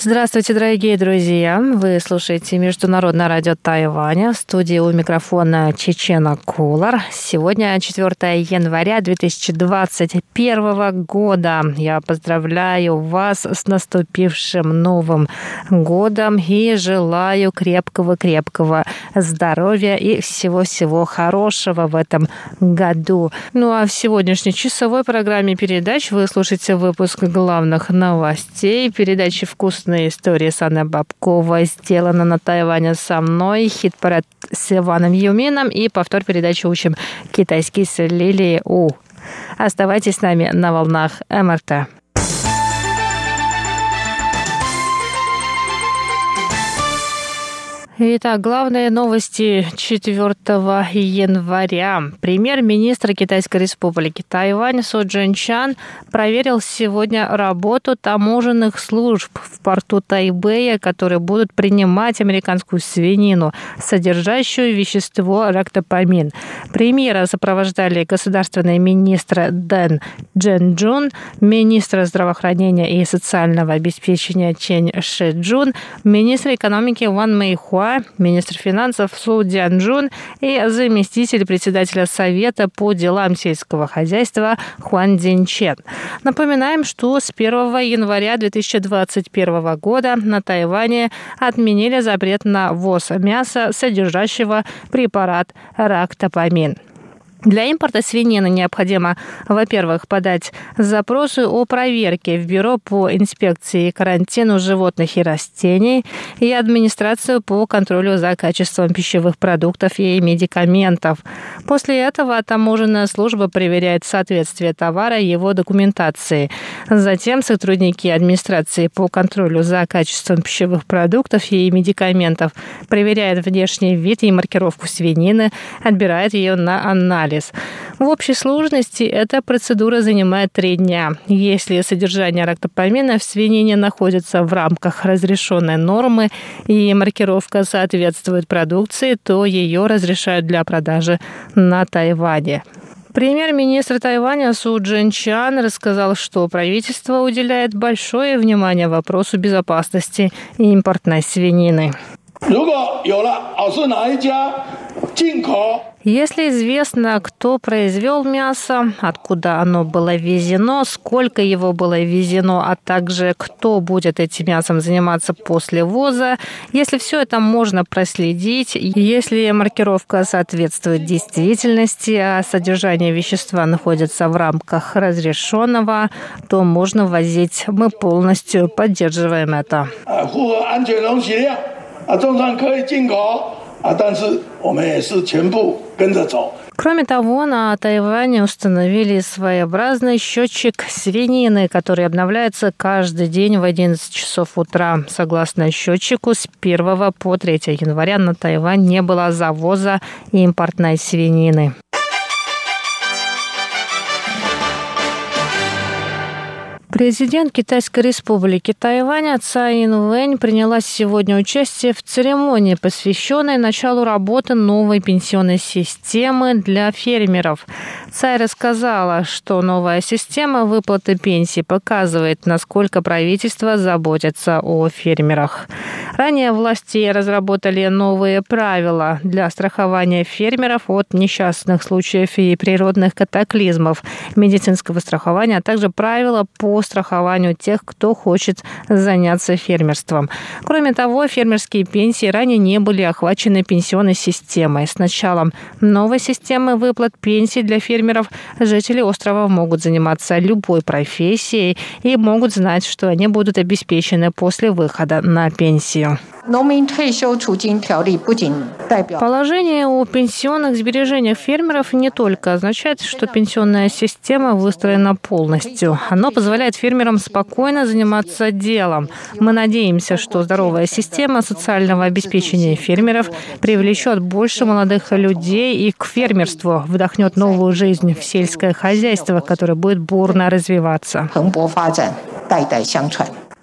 Здравствуйте, дорогие друзья! Вы слушаете Международное радио Тайваня. В студии у микрофона Чечена Кулар. Сегодня 4 января 2021 года. Я поздравляю вас с наступившим Новым годом и желаю крепкого-крепкого здоровья и всего-всего хорошего в этом году. Ну а в сегодняшней часовой программе передач вы слушаете выпуск главных новостей, передачи «Вкус Грустная история с Анной Бабковой сделана на Тайване со мной. Хит-парад с Иваном Юмином и повтор передачи «Учим китайский» с Лилией У. Оставайтесь с нами на волнах МРТ. Итак, главные новости 4 января. Премьер-министр Китайской республики Тайвань Со Джинчан проверил сегодня работу таможенных служб в порту Тайбэя, которые будут принимать американскую свинину, содержащую вещество рактопамин. Премьера сопровождали государственный министр Дэн Джен Джун, министр здравоохранения и социального обеспечения Чен Ши Джун, министр экономики Ван Мэйхуа министр финансов Су Дзянджун и заместитель председателя Совета по делам сельского хозяйства Хуан Динчен. Напоминаем, что с 1 января 2021 года на Тайване отменили запрет на ввоз мяса, содержащего препарат рактопамин. Для импорта свинины необходимо, во-первых, подать запросы о проверке в Бюро по инспекции и карантину животных и растений и администрацию по контролю за качеством пищевых продуктов и медикаментов. После этого таможенная служба проверяет соответствие товара его документации. Затем сотрудники администрации по контролю за качеством пищевых продуктов и медикаментов проверяют внешний вид и маркировку свинины, отбирают ее на анализ анализ. В общей сложности эта процедура занимает три дня. Если содержание рактопамина в свинине находится в рамках разрешенной нормы и маркировка соответствует продукции, то ее разрешают для продажи на Тайване. Премьер-министр Тайваня Су Чан рассказал, что правительство уделяет большое внимание вопросу безопасности импортной свинины. Если известно, кто произвел мясо, откуда оно было везено, сколько его было везено, а также кто будет этим мясом заниматься после ввоза, если все это можно проследить, если маркировка соответствует действительности, а содержание вещества находится в рамках разрешенного, то можно возить. Мы полностью поддерживаем это. 啊，中山可以进口 啊，但是我们也是全部跟着走。Кроме того, на Тайване установили своеобразный счетчик свинины, который обновляется каждый день в 11 часов утра. Согласно счетчику, с 1 по 3 января на Тайвань не было завоза импортной свинины. Президент Китайской республики Тайвань Цай Инвэнь приняла сегодня участие в церемонии, посвященной началу работы новой пенсионной системы для фермеров. Цай рассказала, что новая система выплаты пенсий показывает, насколько правительство заботится о фермерах. Ранее власти разработали новые правила для страхования фермеров от несчастных случаев и природных катаклизмов, медицинского страхования, а также правила по страхованию тех, кто хочет заняться фермерством. Кроме того, фермерские пенсии ранее не были охвачены пенсионной системой. С началом новой системы выплат пенсий для фермеров жители острова могут заниматься любой профессией и могут знать, что они будут обеспечены после выхода на пенсию. Положение о пенсионных сбережениях фермеров не только означает, что пенсионная система выстроена полностью. Оно позволяет фермерам спокойно заниматься делом. Мы надеемся, что здоровая система социального обеспечения фермеров привлечет больше молодых людей и к фермерству, вдохнет новую жизнь в сельское хозяйство, которое будет бурно развиваться.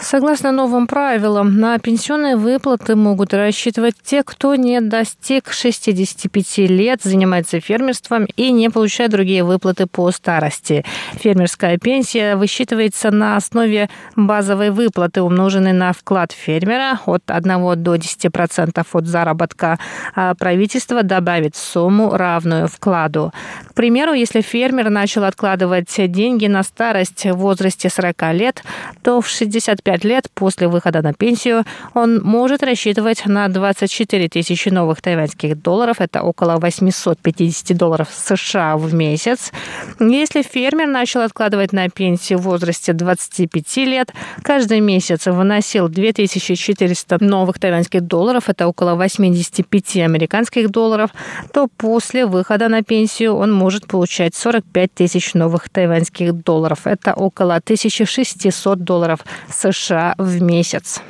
Согласно новым правилам, на пенсионные выплаты могут рассчитывать те, кто не достиг 65 лет, занимается фермерством и не получает другие выплаты по старости. Фермерская пенсия высчитывается на основе базовой выплаты, умноженной на вклад фермера от 1 до 10% от заработка, а правительство добавит сумму, равную вкладу. К примеру, если фермер начал откладывать деньги на старость в возрасте 40 лет, то в 65 25 лет после выхода на пенсию он может рассчитывать на 24 тысячи новых тайваньских долларов, это около 850 долларов США в месяц. Если фермер начал откладывать на пенсию в возрасте 25 лет, каждый месяц выносил 2400 новых тайваньских долларов, это около 85 американских долларов, то после выхода на пенсию он может получать 45 тысяч новых тайваньских долларов, это около 1600 долларов США США в месяц.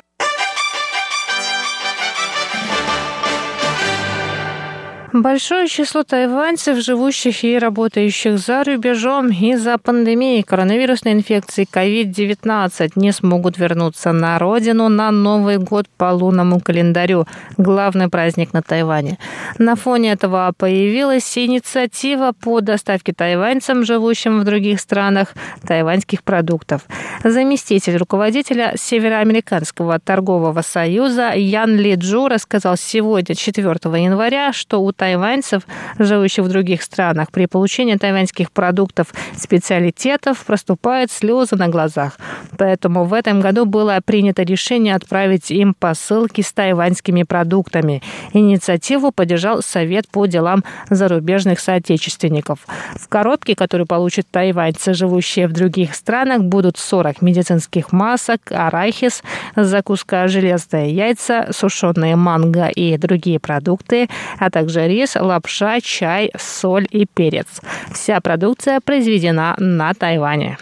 Большое число тайваньцев, живущих и работающих за рубежом из-за пандемии коронавирусной инфекции COVID-19 не смогут вернуться на родину на Новый год по лунному календарю, главный праздник на Тайване. На фоне этого появилась инициатива по доставке тайваньцам, живущим в других странах, тайваньских продуктов. Заместитель руководителя Североамериканского торгового союза Ян Ли Джу рассказал сегодня, 4 января, что у тайваньцев, живущих в других странах, при получении тайваньских продуктов специалитетов проступают слезы на глазах. Поэтому в этом году было принято решение отправить им посылки с тайваньскими продуктами. Инициативу поддержал Совет по делам зарубежных соотечественников. В коробке, которую получат тайваньцы, живущие в других странах, будут 40 медицинских масок, арахис, закуска железные яйца, сушеные манго и другие продукты, а также рис, лапша, чай, соль и перец. Вся продукция произведена на Тайване.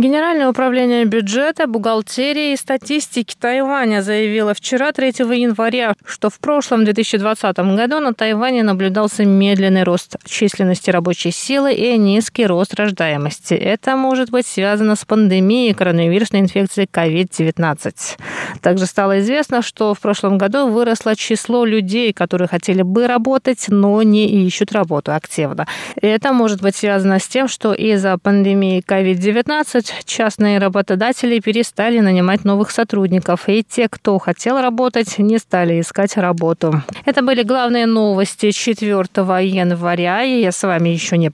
Генеральное управление бюджета, бухгалтерии и статистики Тайваня заявило вчера, 3 января, что в прошлом 2020 году на Тайване наблюдался медленный рост численности рабочей силы и низкий рост рождаемости. Это может быть связано с пандемией коронавирусной инфекции COVID-19. Также стало известно, что в прошлом году выросло число людей, которые хотели бы работать, но не ищут работу активно. Это может быть связано с тем, что из-за пандемии COVID-19 частные работодатели перестали нанимать новых сотрудников, и те, кто хотел работать, не стали искать работу. Это были главные новости 4 января, и я с вами еще не